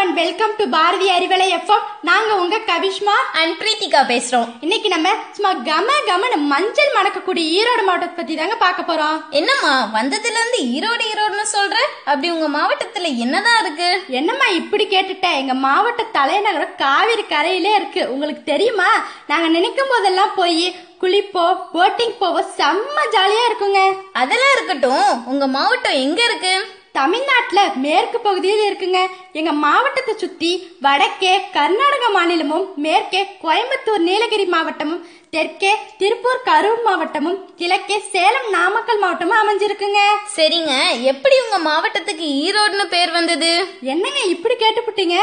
and welcome to Bharathi Arivalai FM நாங்க உங்க Kavishma and Preethika பேசுறோம். இன்னைக்கு நம்ம சும்மா கம கமன மஞ்சள் மணக்கக்கூடிய ஈரோடு மாவட்டத்தை பத்தி தாங்க பார்க்க போறோம். என்னம்மா வந்ததுல இருந்து ஈரோடு ஈரோடுன்னு சொல்ற? அப்படி உங்க மாவட்டத்துல என்னதான் இருக்கு? என்னம்மா இப்படி கேட்டுட்ட? எங்க மாவட்ட தலைநகரம் காவிரி கரையிலே இருக்கு. உங்களுக்கு தெரியுமா? நாங்க நினைக்கும் போதெல்லாம் போய் குளிப்போம் போட்டிங் போவோம் செம்ம ஜாலியா இருக்குங்க. அதெல்லாம் இருக்கட்டும். உங்க மாவட்டம் எங்க இருக்கு? தமிழ்நாட்டுல மேற்கு பகுதியில் இருக்குங்க. எங்க மாவட்டத்தை சுத்தி வடக்கே கர்நாடக மாநிலமும் மேற்கே கோயம்புத்தூர் நீலகிரி மாவட்டமும் தெற்கே திருப்பூர் கரூர் மாவட்டமும் கிழக்கே சேலம் நாமக்கல் மாவட்டமும் அமைஞ்சிருக்குங்க. சரிங்க. எப்படி உங்க மாவட்டத்துக்கு ஈரோடுன்னு பேர் வந்தது? என்னங்க இப்படி கேட்டுப்புட்டீங்க?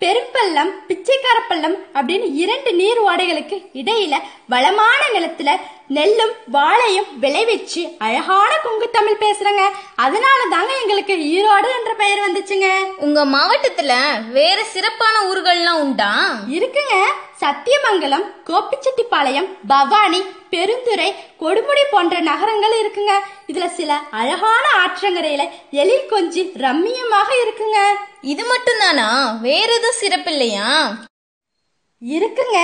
பெரும்பள்ளம் பிச்சைக்காரப்பள்ளம் அப்படின்னு இரண்டு நீர் ஓடைகளுக்கு இடையில வளமான நிலத்துல நெல்லும் வாழையும் விளைவிச்சு அழகான குங்கு தமிழ் பேசுறங்க. அதனால தாங்க எங்களுக்கு ஈரோடு என்ற பெயர் வந்துச்சுங்க. உங்க மாவட்டத்துல வேற சிறப்பான ஊர்கள்லாம் உண்டா? இருக்குங்க. சத்தியமங்கலம் கோபிச்செட்டிப்பாளையம் பவானி பெருந்துறை கொடுமுடி போன்ற நகரங்கள் இருக்குங்க. இதுல சில அழகான ஆற்றங்கரையில எழில் கொஞ்சி ரம்மியமாக இருக்குங்க. இது மட்டும் தானா வேற எதுவும் சிறப்பு இல்லையா இருக்குங்க.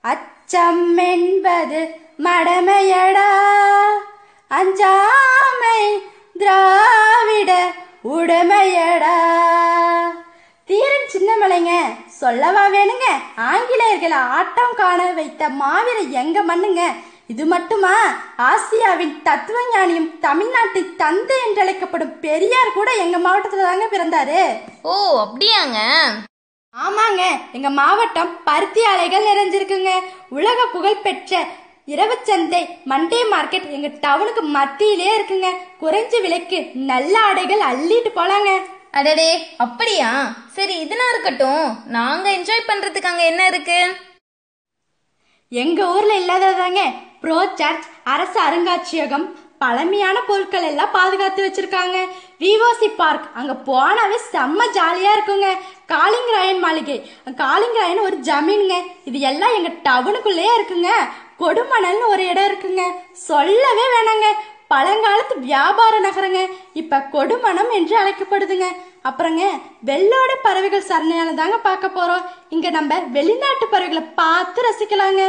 அச்சம் என்பது மடமையடா. அஞ்சாமை திராவிட உடமையடா. சொல்லவா வேணுங்க? ஆங்கிலேயர்களை ஆட்டம் காண வைத்த மாவீரர் எங்க மண்ணுங்க? இது மட்டுமா? ஆசியாவின் தத்துவ ஞானியும் தமிழ்நாட்டின் தந்தை என்று அழைக்கப்படும் பெரியார் கூட எங்க மாவட்டத்துல தாங்க பிறந்தாரு. ஓ அப்படியாங்க. ஆமாங்க. எங்க மாவட்டம் பருத்தி ஆலைகள் நிறைஞ்சிருக்குங்க. உலக புகழ் பெற்ற இரவுச்சந்தை மண்டே மார்க்கெட் எங்க டவுனுக்கு மத்தியிலே இருக்குங்க. குறைஞ்ச விலைக்கு நல்ல ஆடைகள் அள்ளிட்டு போலாங்க. அடடே அப்படியா? சரி இதுனா இருக்கட்டும். நாங்க என்ஜாய் பண்றதுக்கு அங்க என்ன இருக்கு? எங்க ஊர்ல இல்லாததாங்க. ப்ரோ சர்ச் அரசு அருங்காட்சியகம் பழமையான பொருட்கள் எல்லாம் பாதுகாத்து வச்சிருக்காங்க. விவோசி பார்க் அங்க போனாவே செம்ம ஜாலியா இருக்குங்க. காளிங்கராயன் மாளிகை. காளிங்கராயன் ஒரு ஜமீனுங்க. இது எல்லாம் எங்க டவுனுக்குள்ளேயே இருக்குங்க. கொடுமணல்னு ஒரு இடம் இருக்குங்க. சொல்லவே வேணாங்க. பழங்காலத்து வியாபார நகரங்க. இப்ப கொடுமணம் என்று அழைக்கப்படுதுங்க. அப்புறங்க வெள்ளோட பறவைகள் சரணையால தாங்க பார்க்க போறோம். இங்க நம்ம வெளிநாட்டு பறவைகளை பார்த்து ரசிக்கலாங்க.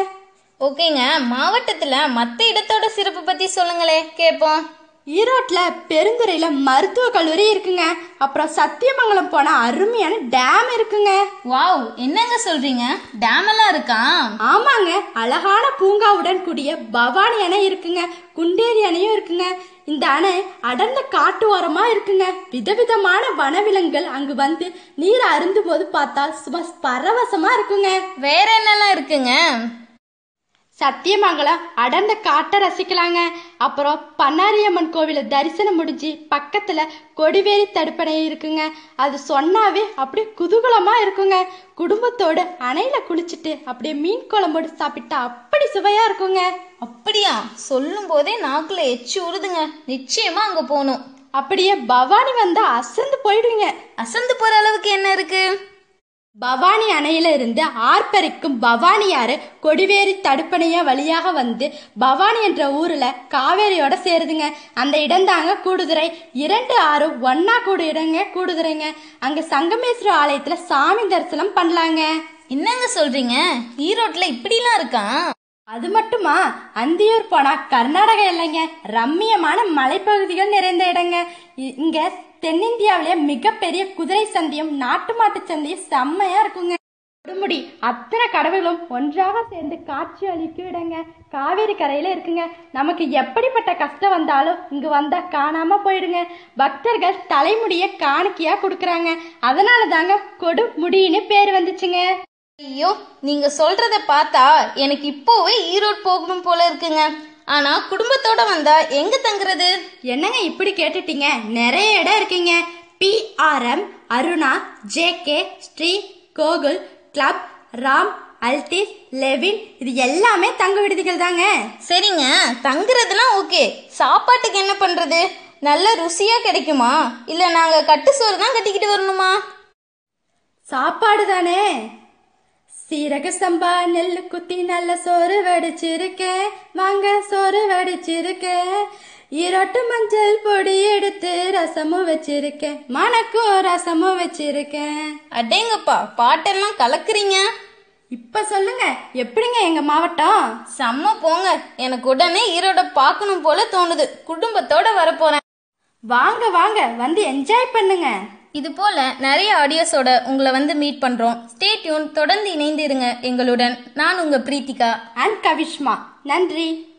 ஓகேங்க மாவட்டத்துல மத்த இடத்தோட சிறப்பு பத்தி சொல்லுங்களே கேப்போம். ஈரோட்ல பெருந்துறையில மருத்துவ கல்லூரி இருக்குங்க. அப்புறம் சத்தியமங்கலம் போன அருமையான டேம் இருக்குங்க. வாவ் என்னங்க சொல்றீங்க? டேம் எல்லாம் இருக்கா? ஆமாங்க அழகான பூங்காவுடன் கூடிய பவானி அணை இருக்குங்க. குண்டேரி அணையும் இருக்குங்க. இந்த அணை அடர்ந்த காட்டு ஓரமா இருக்குங்க. விதவிதமான வனவிலங்குகள் அங்கு வந்து நீர் அருந்தும் போது பார்த்தா சும்மா பரவசமா இருக்குங்க. வேற என்னெல்லாம் இருக்குங்க? சத்தியமங்கலம் அடர்ந்த காட்டை ரசிக்கலாங்க. அப்புறம் பன்னாரியம்மன் கோவில தரிசனம் முடிஞ்சு பக்கத்துல கொடிவேரி தடுப்பணை இருக்குங்க. அது சொன்னாவே அப்படியே குதூகலமா இருக்குங்க. குடும்பத்தோட அணையில குளிச்சுட்டு அப்படியே மீன் குழம்போடு சாப்பிட்டா அப்படி சுவையா இருக்குங்க. அப்படியா? சொல்லும் போதே நாக்குல எச்சி உருதுங்க. நிச்சயமா அங்க போகணும் அப்படியே பவானி வந்தா அசந்து போயிடுவீங்க. அசந்து போற அளவுக்கு என்ன இருக்கு? பவானி அணையில இருந்து ஆர்ப்பரிக்கும் பவானியாறு கொடிவேரி தடுப்பணைய வழியாக வந்து பவானி என்ற ஊர்ல காவேரியோட சேருதுங்க. அந்த இடம் தாங்க கூடுதுறை. இரண்டு ஆறு ஒன்னா கூடு இடங்க கூடுதுறைங்க. அங்க சங்கமேஸ்வர ஆலயத்துல சாமி தரிசனம் பண்ணலாங்க. என்னங்க சொல்றீங்க? ஈரோட்ல இப்படிலாம் இருக்கா? அது மட்டுமா? அந்தியூர் போனா கர்நாடகா இல்லைங்க. ரம்மியமான மலைப்பகுதிகள் நிறைந்த இடங்க. இங்க தென்னிந்தியாவிலே மிகப்பெரிய குதிரை சந்தையும் நாட்டு மாட்டு சந்தையும் செம்மையா இருக்குங்க. கொடுமுடி அத்தனை கடவுளும் ஒன்றாக சேர்ந்து காட்சி அளிக்கும் இடங்க. காவேரி கரையில இருக்குங்க. நமக்கு எப்படிப்பட்ட கஷ்டம் வந்தாலும் இங்க வந்தா காணாம போயிடுங்க. பக்தர்கள் தலைமுடிய காணிக்கையா கொடுக்குறாங்க. அதனால தாங்க கொடுமுடின்னு பேர் வந்துச்சுங்க. ஐயோ நீங்க சொல்றத பார்த்தா எனக்கு இப்போவே ஈரோடு போகணும் போல இருக்குங்க. ஆனா குடும்பத்தோட வந்தா எங்க தங்குறது? என்னங்க இப்படி கேட்டுட்டீங்க? நிறைய இடம் இருக்கீங்க. BRM Aruna JK Sri Gokul club Ram Altis Levin இது எல்லாமே தங்க விடுதிகள் தாங்க. சரிங்க. தங்குறதுலாம் ஓகே. சாப்பாட்டுக்கு என்ன பண்றது? நல்ல ருசியா கிடைக்குமா? இல்ல நாங்க கட்டு சோறு தான் கட்டிக்கிட்டு வரணுமா? சாப்பாடு தானே. சீரக சம்பா நெல்லு குத்தி நல்ல சோறு வடிச்சிருக்கேன் வாங்க சோறு வடிச்சிருக்கேன் ஈரோட்டு மஞ்சள் பொடி எடுத்து ரசமும் வச்சிருக்கேன் மணக்கும் ரசமும் வச்சிருக்கேன் அடேங்கப்பா பாட்டெல்லாம் கலக்குறீங்க? இப்ப சொல்லுங்க எப்படிங்க எங்க மாவட்டம்? செம்ம போங்க. எனக்கு உடனே ஈரோட பார்க்கணும் போல தோணுது. குடும்பத்தோட வரப்போறேன். வாங்க வாங்க வந்து என்ஜாய் பண்ணுங்க. இது போல நிறைய ஆடியோஸோட உங்களை வந்து மீட் பண்றோம். ஸ்டே டியூன் தொடர்ந்து இணைந்திருங்க எங்களுடன். நான் உங்க பிரீத்திகா. அண்ட் கவிஷ்மா நன்றி.